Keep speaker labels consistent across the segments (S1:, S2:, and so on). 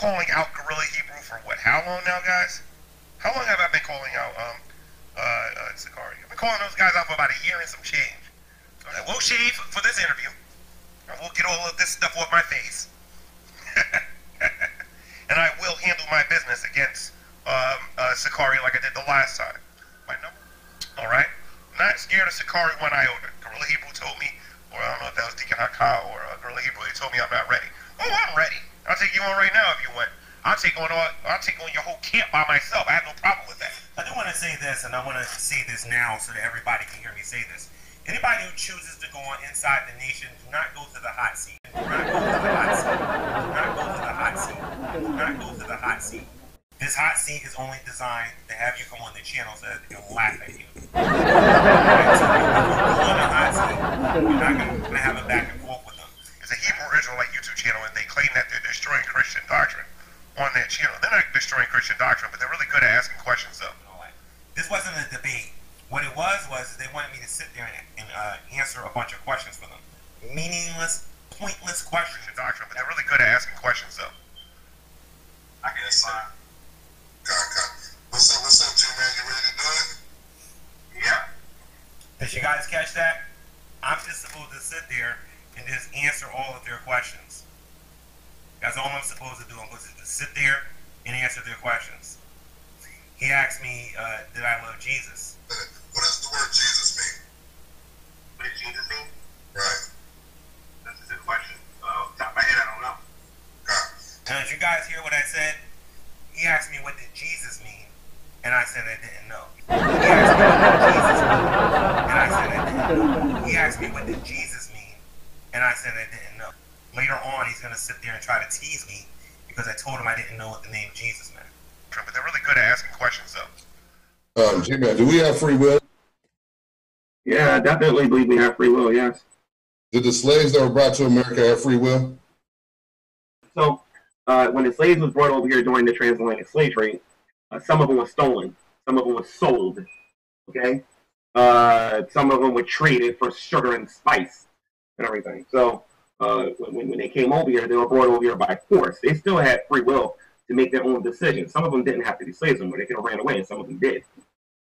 S1: calling out Gorilla Hebrew for what? How long now, guys? How long have I been calling out um uh, uh Sakari? I've been calling those guys out for about a year and some change. So I will shave for this interview. I will get all of this stuff off my face. and I will handle my business against um, uh, Sakari like I did the last time. My number. All right. Not scared of Sakari one iota. Gorilla Hebrew told me, or I don't know if that was Deacon Haka or uh, Gorilla Hebrew. They told me I'm not ready. Oh, I'm ready. I'll take you on right now if you want. I'll take on all. I'll take on your whole camp by myself. I have no problem with that.
S2: I do want to say this, and I want to say this now so that everybody can hear me say this. Anybody who chooses to go on inside the nation, do not go to the hot seat. Do not go to the hot seat. Do not go to the hot seat. Do not go to the hot seat. This hot seat is only designed to have you come on the channel so that they can laugh at you. Right, so go on the hot seat, you're not going to have a back and forth with them.
S1: It's a Hebrew Israelite YouTube channel, and they claim that they're destroying Christian doctrine on that channel. They're not destroying Christian doctrine, but they're really good at asking questions, though.
S2: This wasn't a debate. What it was was they wanted me to sit there and, and uh, answer a bunch of questions for them. Meaningless, pointless questions.
S1: Christian doctrine, but they're really good at asking questions, though.
S2: I can yes, fine.
S3: God, God. What's up, what's up, G-Man? You ready to do it?
S2: Yeah. Did you guys catch that? I'm just supposed to sit there and just answer all of their questions. That's all I'm supposed to do. I'm supposed to just sit there and answer their questions. He asked me, uh, did I love Jesus?
S3: What does the word Jesus mean?
S2: What does Jesus mean?
S3: Right.
S2: That's a good question. Uh, top of my head, I don't know.
S3: God.
S2: Now, did you guys hear what I said? He asked me, what did Jesus mean? And I said I didn't know. He asked me, what did Jesus mean? And I said I didn't know. He asked me, what did Jesus mean? And I said I didn't know. Later on, he's going to sit there and try to tease me because I told him I didn't know what the name Jesus meant.
S1: But they're really good at asking questions, though.
S3: Um, G-Man, do we have free will?
S4: Yeah, I definitely believe we have free will, yes.
S3: Did the slaves that were brought to America have free will?
S4: So, uh, when the slaves was brought over here during the transatlantic slave trade, uh, some of them were stolen, some of them were sold, okay? Uh, some of them were traded for sugar and spice and everything. So, uh, when, when they came over here, they were brought over here by force. They still had free will to make their own decisions. Some of them didn't have to be slaves anymore. They could have ran away, and some of them did.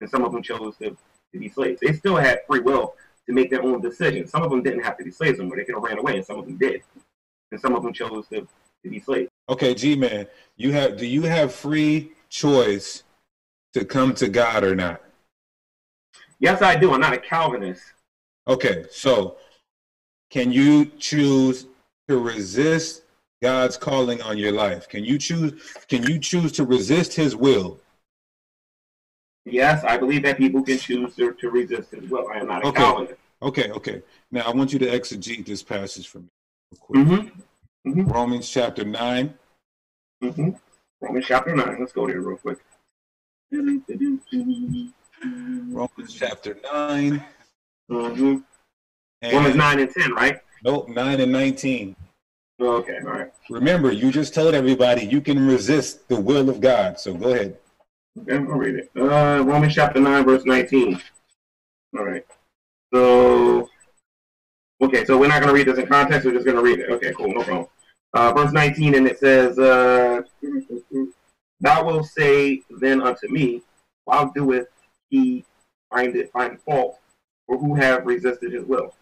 S4: And some of them chose to, to be slaves. They still had free will to make their own decisions. Some of them didn't have to be slaves anymore. They could have ran away, and some of them did. And some of them chose to, to be slaves.
S5: Okay, G man, you have do you have free choice to come to God or not?
S4: Yes, I do. I'm not a Calvinist.
S5: Okay, so can you choose to resist God's calling on your life? Can you choose can you choose to resist his will?
S4: Yes, I believe that people can choose to, to resist his will. I am not a
S5: Okay.
S4: Calvinist.
S5: Okay, okay. Now I want you to exegete this passage for me real quick.
S4: Mm-hmm. Mhm.
S5: Romans chapter 9.
S4: Mm-hmm. Romans chapter 9. Let's go there real quick.
S5: Romans chapter 9. And,
S4: Romans 9 and 10, right?
S5: Nope, 9 and 19.
S4: Okay, all right.
S5: Remember, you just told everybody you can resist the will of God. So go ahead.
S4: Okay, I'll read it. Uh, Romans chapter 9, verse 19. All right. So, okay, so we're not going to read this in context. We're just going to read it. Okay, cool, no problem. Uh, verse 19, and it says, uh, Thou wilt say then unto me, Why doeth he find it find fault, or who have resisted his will?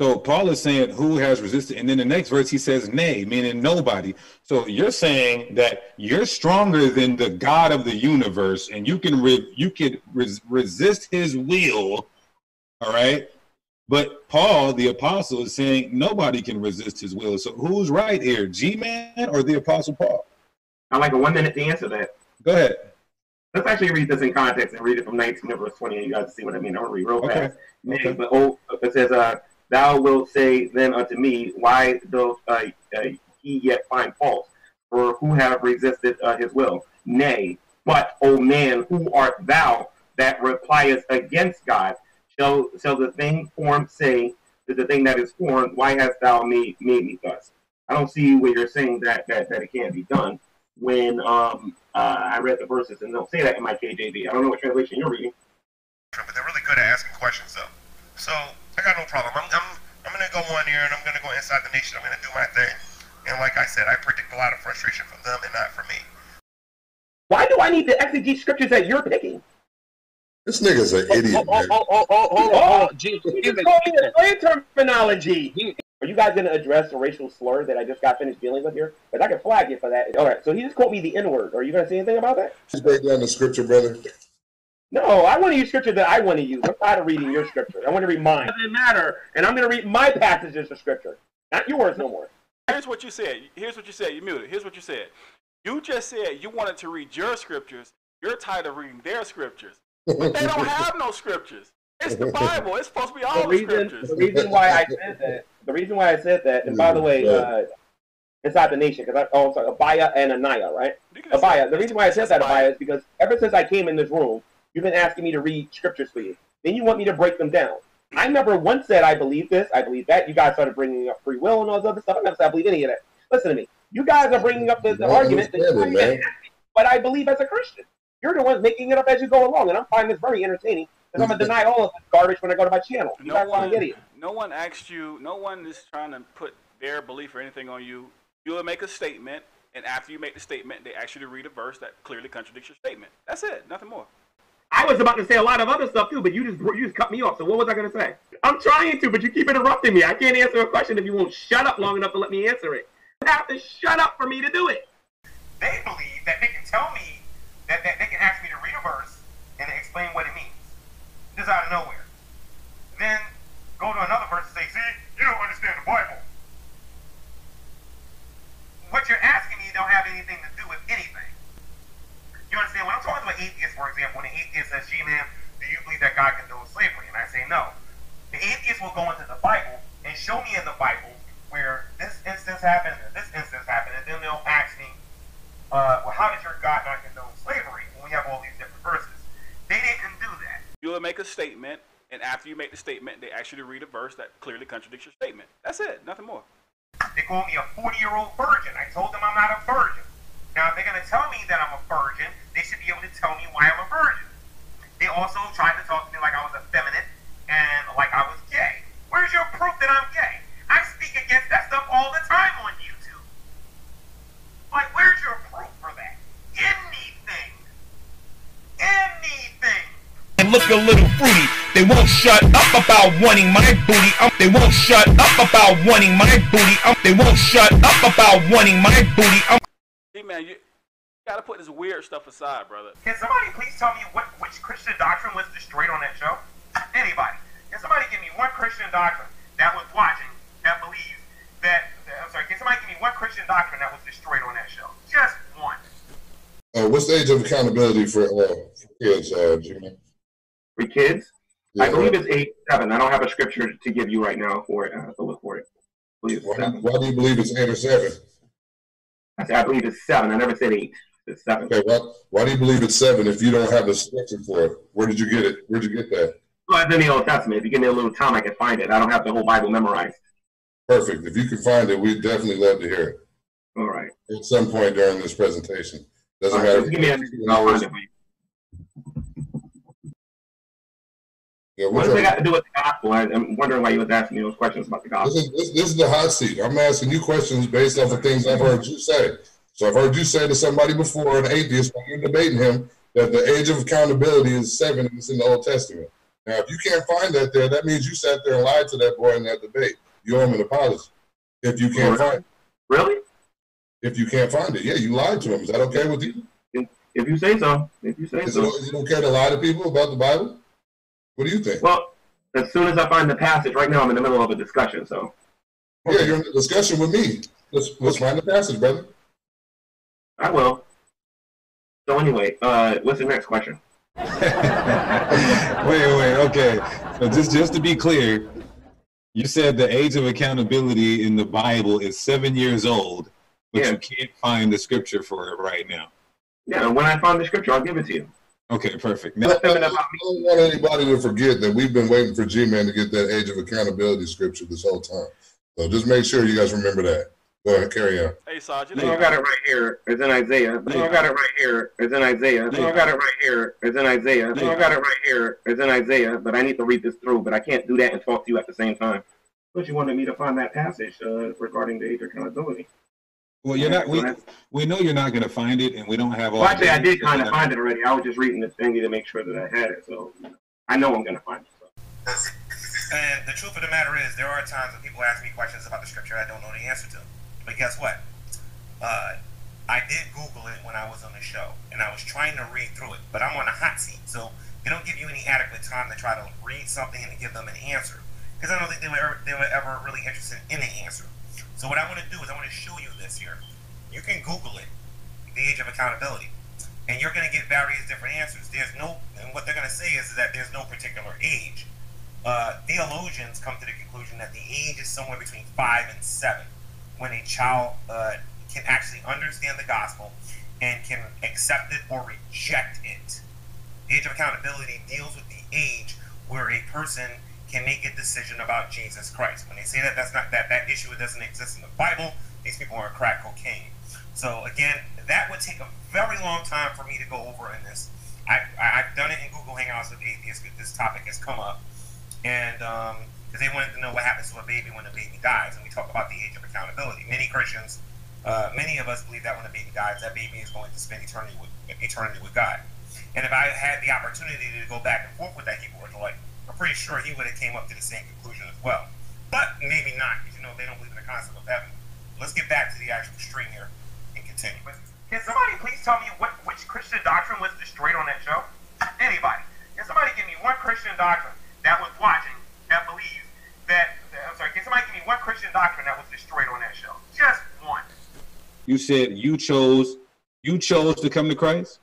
S5: So Paul is saying who has resisted, and then the next verse he says nay, meaning nobody. So you're saying that you're stronger than the God of the universe, and you can re- you can res- resist His will. All right, but Paul, the apostle, is saying nobody can resist His will. So who's right here, G man or the apostle Paul?
S4: I like a one minute to answer that.
S5: Go ahead.
S4: Let's actually read this in context and read it from 19 to verse 20, you guys see what I mean. I'm going to read real
S5: Okay.
S4: fast.
S5: Okay.
S4: But oh, it says, uh, Thou wilt say then unto me, Why doth uh, uh, he yet find fault? For who have resisted uh, his will? Nay, but, O man, who art thou that repliest against God? Shall, shall the thing formed say to the thing that is formed, Why hast thou made, made me thus? I don't see where you're saying that, that, that it can't be done when um, uh, I read the verses, and they'll say that in my KJV. I don't know what translation you're reading.
S1: But they're really good at asking questions, though. So I got no problem. I'm, I'm going to go on here and I'm going to go inside the nation. I'm going to do my thing. And like I said, I predict a lot of frustration from them and not from me.
S4: Why do I need to exegete scriptures that you're picking?
S3: This nigga's an idiot,
S6: Oh,
S3: man.
S6: oh, oh, oh, oh, hold on, hold on. Gee,
S4: just
S6: it-
S4: called me a slang terminology. Are you guys going to address the racial slur that I just got finished dealing with here? Because I can flag you for that. All right, so he just called me the N word. Are you going to say anything about that?
S3: Just break down the scripture, brother.
S4: No, I want to use scripture that I want to use. I'm tired of reading your scripture. I want to read mine. It doesn't matter. And I'm going to read my passages of scripture, not yours no more.
S7: Here's what you said. Here's what you said. You muted. Here's what you said. You just said you wanted to read your scriptures. You're tired of reading their scriptures. But they don't have no scriptures. It's the Bible. It's supposed to be all the
S4: reason,
S7: scriptures.
S4: the reason why I said that, the reason why I said that, and by the way, uh, inside the nation, because I, oh, I'm sorry, Abaya and Anaya, right?
S7: You
S4: Abaya. The reason why I said that,
S7: Abaya.
S4: Abaya, is because ever since I came in this room, you've been asking me to read scriptures for you. Then you want me to break them down. I never once said I believe this, I believe that. You guys started bringing up free will and all this other stuff. I never said I believe any of that. Listen to me. You guys are bringing up the, the argument that you
S3: understand it,
S4: even
S3: man.
S4: asked me I believe as a Christian. You're the ones making it up as you go along, and I'm finding this very entertaining because I'm going to deny all of this garbage when I go to my channel. You
S7: No
S4: guys
S7: one,
S4: want to get it.
S7: no one asked you. No one is trying to put their belief or anything on you. You will make a statement, and after you make the statement, they ask you to read a verse that clearly contradicts your statement. That's it. Nothing more.
S4: I was about to say a lot of other stuff too, but you just you just cut me off. So what was I going to say? I'm trying to, but you keep interrupting me. I can't answer a question if you won't shut up long enough to let me answer it. You have to shut up for me to do it.
S2: They believe that they can tell me that, that they can ask me to read a verse and explain what it means. Just out of nowhere. Then go to another verse and say, see, you don't understand the Bible. What you're asking me don't have anything to do with anything. You understand? When I'm talking to an atheist, for example, when an atheist says, gee, man, do you believe that God condones slavery? And I say, no. The atheist will go into the Bible and show me in the Bible where this instance happened and this instance happened, and then they'll ask me, uh, well, how does your God not condone slavery when we have all these different verses? They didn't do that.
S7: You will make a statement, and after you make the statement, they ask you to read a verse that clearly contradicts your statement. That's it. Nothing more.
S2: They call me a 40 year old virgin. I told them I'm not a virgin. Now, if they're going to tell me that I'm a virgin, they should be able to tell me why I'm a virgin. They also tried to talk to me like I was effeminate and like I was gay. Where's your proof that I'm gay? I speak against that stuff all the time on YouTube. Like, where's your proof for that? Anything. Anything.
S8: and look a little fruity. They won't shut up about wanting my booty. Um, they won't shut up about wanting my booty. Um, they won't shut up about wanting my booty. Um,
S7: Hey man, you gotta put weird stuff aside, brother.
S2: Can somebody please tell me what which Christian doctrine was destroyed on that show? Anybody? Can somebody give me one Christian doctrine that was watching that believes that? I'm sorry. Can somebody give me one Christian doctrine that was destroyed on that show? Just one.
S3: Uh, what's the age of accountability for uh, kids, uh, Jimmy?
S4: For kids,
S3: Yeah,
S4: I believe it's eight, seven. I don't have a scripture to give you right now for it. I have to look for it. I
S3: Why, do- why do you believe it's eight or seven?
S4: I said I believe it's seven. I never said eight. It's seven.
S3: Okay, why, why do you believe it's seven if you don't have the scripture for it? Where did you get it? Where'd you get that?
S4: Well, it's in the Old Testament. If you give me a little time, I can find it. I don't have the whole Bible memorized.
S3: Perfect. If you can find it, we'd definitely love to hear it
S4: All right.
S3: at some point during this presentation. Doesn't
S4: right,
S3: matter.
S4: give me a minute. I'll
S3: hours.
S4: find it for you.
S3: Yeah,
S4: What does it
S3: try-
S4: got to do with the gospel? I, I'm wondering why you was asking me those questions about the
S3: This
S4: gospel.
S3: is, this, this is the hot seat. I'm asking you questions based off of things I've heard you say. So I've heard you say to somebody before, an atheist, when you're debating him, that the age of accountability is seven and it's in the Old Testament. Now, if you can't find that there, that means you sat there and lied to that boy in that debate. You owe him an apology. If you can't find it.
S4: Really?
S3: If you can't find it, yeah, you lied to him. Is that okay with you?
S4: If you say so. If you say
S3: Is it,
S4: so.
S3: it okay to lie to people about the Bible? What do you think?
S4: Well, as soon as I find the passage, right now I'm in the middle of a discussion, so.
S3: Yeah, you're in a discussion with me. Let's let's find the passage, brother.
S4: I will. So anyway, uh, what's the next question?
S5: wait, wait, okay. So just just to be clear, you said the age of accountability in the Bible is seven years old, but
S4: Yeah.
S5: you can't find the scripture for it right now.
S4: Yeah, when I find the scripture, I'll give it to you.
S5: Okay, perfect.
S3: I
S5: Now,
S3: don't want anybody to forget that we've been waiting for G-Man to get that age of accountability scripture this whole time. So just make sure you guys remember that. Go ahead, carry on.
S7: Hey Sarge, you
S4: No, I got it right here. It's in Isaiah. No, I got it right here. It's in Isaiah. No, I got it right here. It's in Isaiah. No, I got it right here. It's in Isaiah. But I need to read this through. But I can't do that and talk to you at the same time. But you wanted me to find that passage uh, regarding the age of accountability.
S5: Well, you're not. We we know you're not going to find it, and we don't have all.
S4: Well, actually, I did kind of find it already. I was just reading the thingy to make sure that I had it. So I know I'm going to find it. So.
S2: And the truth of the matter is, there are times when people ask me questions about the scripture I don't know the answer to. But guess what? Uh, I did Google it when I was on the show, and I was trying to read through it, but I'm on a hot seat, so they don't give you any adequate time to try to read something and to give them an answer, because I don't think they were ever, they were ever really interested in the answer. So what I want to do is I want to show you this here. You can Google it, the age of accountability, and you're going to get various different answers. There's no, and what they're going to say is that there's no particular age uh, theologians come to the conclusion that the age is somewhere between five and seven when a child uh, can actually understand the gospel and can accept it or reject it. The age of accountability deals with the age where a person can make a decision about Jesus Christ. When they say that, that's not that that issue doesn't exist in the Bible. These people are crack cocaine. So again, that would take a very long time for me to go over in this. I, I've done it in Google Hangouts with atheists. This topic has come up and um, because they wanted to know what happens to a baby when a baby dies, and we talk about the age of accountability. Many Christians, uh, many of us believe that when a baby dies, that baby is going to spend eternity with eternity with God. And if I had the opportunity to go back and forth with that Hebrew Israelite, I'm pretty sure he would have came up to the same conclusion as well. But maybe not, because you know they don't believe in the concept of heaven. Let's get back to the actual string here and continue. Can somebody please tell me what which Christian doctrine was destroyed on that show? Anybody? Can somebody give me one Christian doctrine that was watching that believes that? I'm sorry. Can somebody give me one Christian doctrine that was destroyed on that show? Just one.
S5: You said you chose you chose to come to Christ.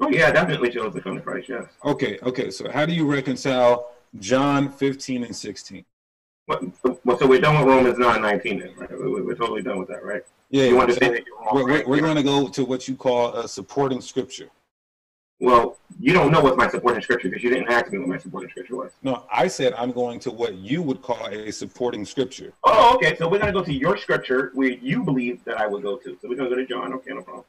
S4: Oh yeah, definitely chose to come to Christ. Yes.
S5: Okay, okay. So how do you reconcile John 15 and 16?
S4: What, well, so we're done with Romans nine nineteen then, right? We're, we're totally done with that, right?
S5: Yeah,
S4: You want to
S5: so
S4: say that you're wrong?
S5: we're, we're,
S4: right?
S5: we're going to go to what you call a supporting scripture.
S4: Well, you don't know what's my supporting scripture because you didn't ask me what my supporting scripture was.
S5: No, I said I'm going to what you would call a supporting scripture.
S4: Oh, okay. So we're gonna go to your scripture where you believe that I would go to. So we're gonna go to John. Okay, no problem.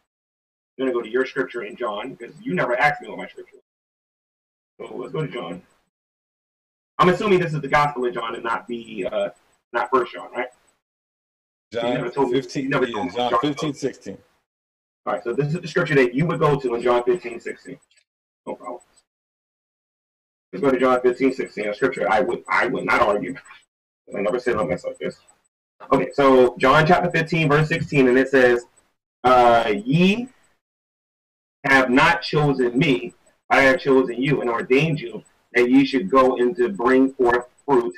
S4: We're gonna go to your scripture in John because you never asked me what my scripture was. So let's go to John. I'm assuming this is the Gospel of John and not the uh, not First John, right?
S5: John
S4: never told me-
S5: 15,
S4: you never
S5: yeah, John
S4: John
S5: 15, 16.
S4: All right. So this is the scripture that you would go to in John 15, 16. No problem. Let's go to John 15, 16. A scripture I would I would not argue. I never said on myself this. Okay, so John chapter 15, verse 16, and it says, uh, Ye have not chosen me, I have chosen you and ordained you that ye should go and to bring forth fruit,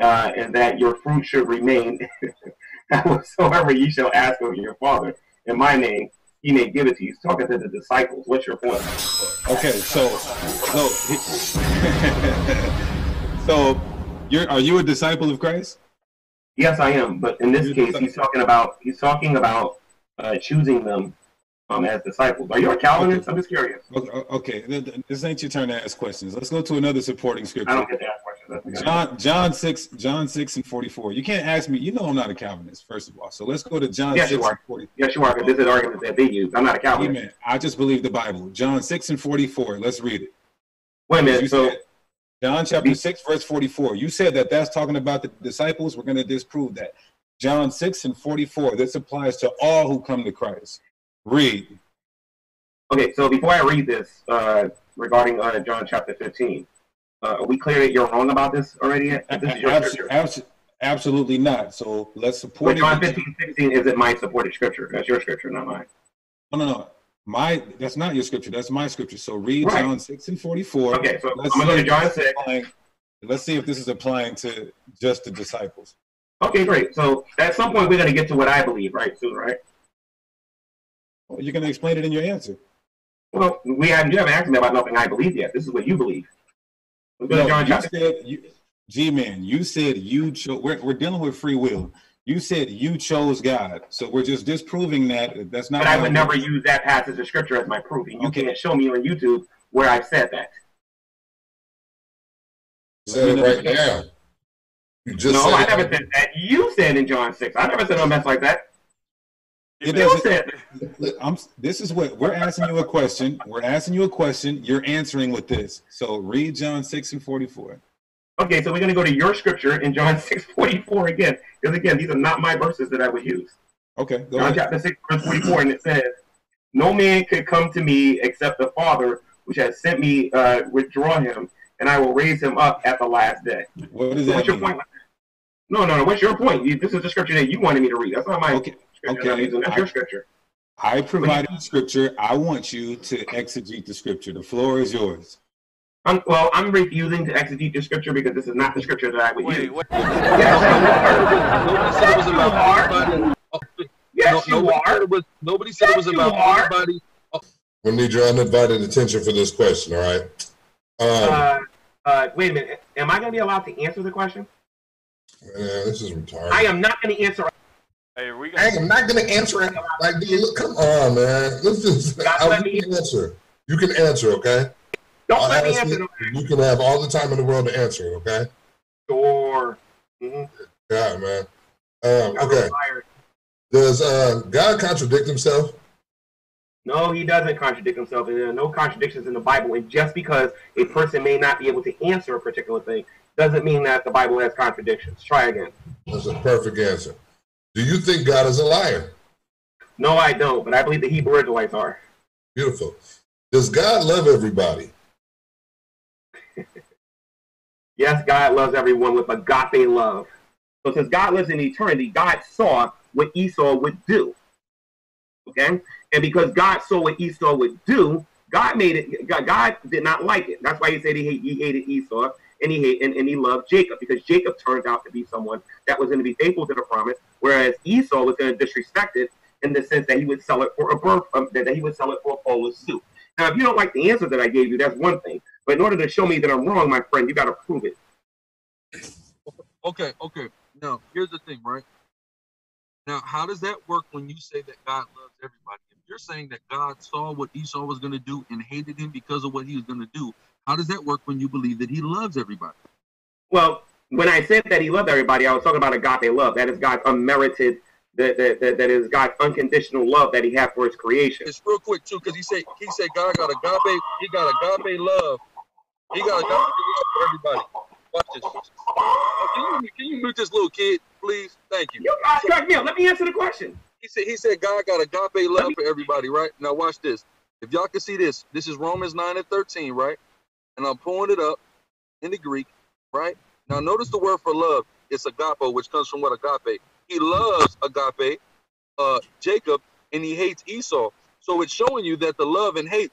S4: uh, and that your fruit should remain. whatsoever ye shall ask of your Father in my name, he may give it to you. He's talking to the disciples. What's your point?
S5: Okay, so so so you're are you a disciple of Christ?
S4: Yes, I am. But in this
S5: You're
S4: case, he's talking about he's talking about uh, choosing them um, as disciples. Are you a Calvinist? I'm just curious.
S5: Okay, okay, th- th- this ain't your turn to ask questions. Let's go to another supporting scripture.
S4: I don't get to ask questions. That's okay.
S5: John John six John six and forty four. You can't ask me. You know I'm not a Calvinist, first of all. So let's go to John
S4: Yes,
S5: six
S4: you are.
S5: and forty.
S4: Yes, you are. Because this is arguments that they use. I'm not a Calvinist.
S5: Amen. I just believe the Bible. John six and forty four. Let's read it.
S4: Wait a minute. So
S5: said- John chapter 6, verse 44. You said that that's talking about the disciples. We're going to disprove that. John 6 and 44. This applies to all who come to Christ. Read.
S4: okay. So before I read this uh, regarding uh, John chapter 15, uh, are we clear that you're wrong about this already? This
S5: Abs- abs- absolutely not. So let's support
S4: But John
S5: it.
S4: 15, 16 isn't my supported scripture. That's your scripture, not mine.
S5: No, no, no. My that's not your scripture. That's my scripture. So read
S4: Right.
S5: John 6 and 44.
S4: Okay, so
S5: Let's
S4: I'm gonna go
S5: see
S4: to
S5: if
S4: John
S5: this is
S4: 6.
S5: applying- Let's see if this is applying to just the disciples.
S4: Okay, great. So at some point we're gonna get to what I believe, right? Soon, right?
S5: Well, you're going to explain it in your answer.
S4: Well, we have you haven't asked me about nothing I believe yet. This is what you believe. Let's go to
S5: No,
S4: John
S5: you said you, G-man, you said you chose. We're, we're dealing with free will. You said you chose God, so we're just disproving that. That's not.
S4: But I
S5: how
S4: would
S5: it
S4: never
S5: works.
S4: use that passage of scripture as my proof. And you
S5: Okay.
S4: can't show me on YouTube where I've said that.
S3: Said it right now. You just
S4: no,
S3: said
S4: I
S3: it.
S4: never said that. You said in John 6. I never said no mess like that.
S5: It doesn't- I'm, this is what we're asking you a question. We're asking you a question. You're answering with this. So read John six and forty-four.
S4: Okay, so we're going to go to your scripture in John 6 44 again. Because again, these are not my verses that I would use.
S5: Okay, go
S4: John
S5: ahead.
S4: chapter 6, verse 44, and it says,
S5: Okay, go
S4: John
S5: ahead.
S4: chapter 6, No man could come to me except the Father which has sent me uh, withdraw him, and I will raise him up at the last day.
S5: What does
S4: So
S5: that
S4: what's your
S5: mean?
S4: point? No, no, no. What's your point? You, this is the scripture that you wanted me to read. That's not my
S5: Okay,
S4: scripture.
S5: okay.
S4: I'm. That's
S5: I-
S4: your scripture.
S5: I provided the scripture. I want you to exegete the scripture. The floor is yours.
S4: I'm, well, I'm refusing to exegete the scripture because this is not the scripture that I would
S7: Wait,
S4: use.
S7: wait.
S4: Yes,
S9: Nobody said it was
S4: you
S9: about
S4: are.
S9: anybody.
S4: Yes,
S9: no,
S4: you
S9: nobody
S4: are.
S9: Said it was, nobody said it was about
S4: are.
S9: anybody.
S3: We need your uninvited attention for this question, all right? Um,
S4: Uh, uh, wait a minute. Am I going to be allowed to answer the question?
S3: man, this is retarded.
S4: I am not going to answer.
S7: Hey, we
S3: I am not gonna answer it. Like, dude, look, come on, man. Let's just. I,
S4: let
S3: you
S4: me-
S3: can answer. You can answer, okay?
S4: Don't
S3: I'll
S4: let me answer.
S3: you. can have all the time in the world to answer okay?
S4: Sure. Mhm.
S3: Yeah, man. Um, okay. Does uh, God contradict himself?
S4: No, he doesn't contradict himself, and there are no contradictions in the Bible. And just because a person may not be able to answer a particular thing doesn't mean that the Bible has contradictions. Try again.
S3: That's a perfect answer. Do you think God is a liar?
S4: No, I don't, but I believe the Hebrew Israelites are.
S3: Beautiful. Does God love everybody?
S4: Yes, God loves everyone with agape love. So since God lives in eternity, God saw what Esau would do. Okay? And because God saw what Esau would do, God made it God, did not like it. That's why he said he, he hated Esau and he and, and he loved Jacob because Jacob turned out to be someone that was going to be faithful to the promise, whereas Esau was going to disrespect it in the sense that he would sell it for a birth, um, that he would sell it for a bowl of soup. Now, if you don't like the answer that I gave you, that's one thing. But in order to show me that I'm wrong, my friend, you got to prove it.
S9: Okay, okay. Now, here's the thing, right? Now, how does that work when you say that God loves everybody? If you're saying that God saw what Esau was going to do and hated him because of what he was going to do, how does that work when you believe that he loves everybody?
S4: Well, when I said that he loved everybody, I was talking about agape love. That is God's unmerited, that, that, that, that is God's unconditional love that he has for his creation.
S9: It's real quick too, because he said he said God got agape, he got agape love. He got agape love for everybody. Watch this. Can you, can you mute this little kid, please? Thank you.
S4: You cut me. Let me answer the question.
S9: He said he said God got agape love for everybody, right? Now watch this. If y'all can see this, this is Romans 9 and 13, right? And I'm pulling it up in the Greek, right? Now notice the word for love. It's agape, which comes from what agape. He loves agape, uh, Jacob, and he hates Esau. So it's showing you that the love and hate,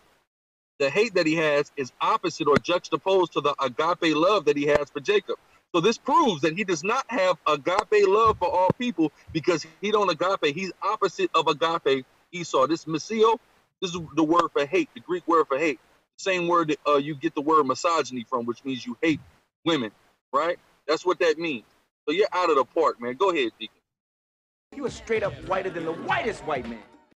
S9: the hate that he has is opposite or juxtaposed to the agape love that he has for Jacob. So this proves that he does not have agape love for all people because he don't agape. He's opposite of agape Esau. This miseo, this is the word for hate, the Greek word for hate. Same word that uh, you get the word misogyny from, which means you hate women, right? That's what that means. So you're out of the park, man. Go ahead, Deacon.
S10: You are straight up whiter than the whitest white man.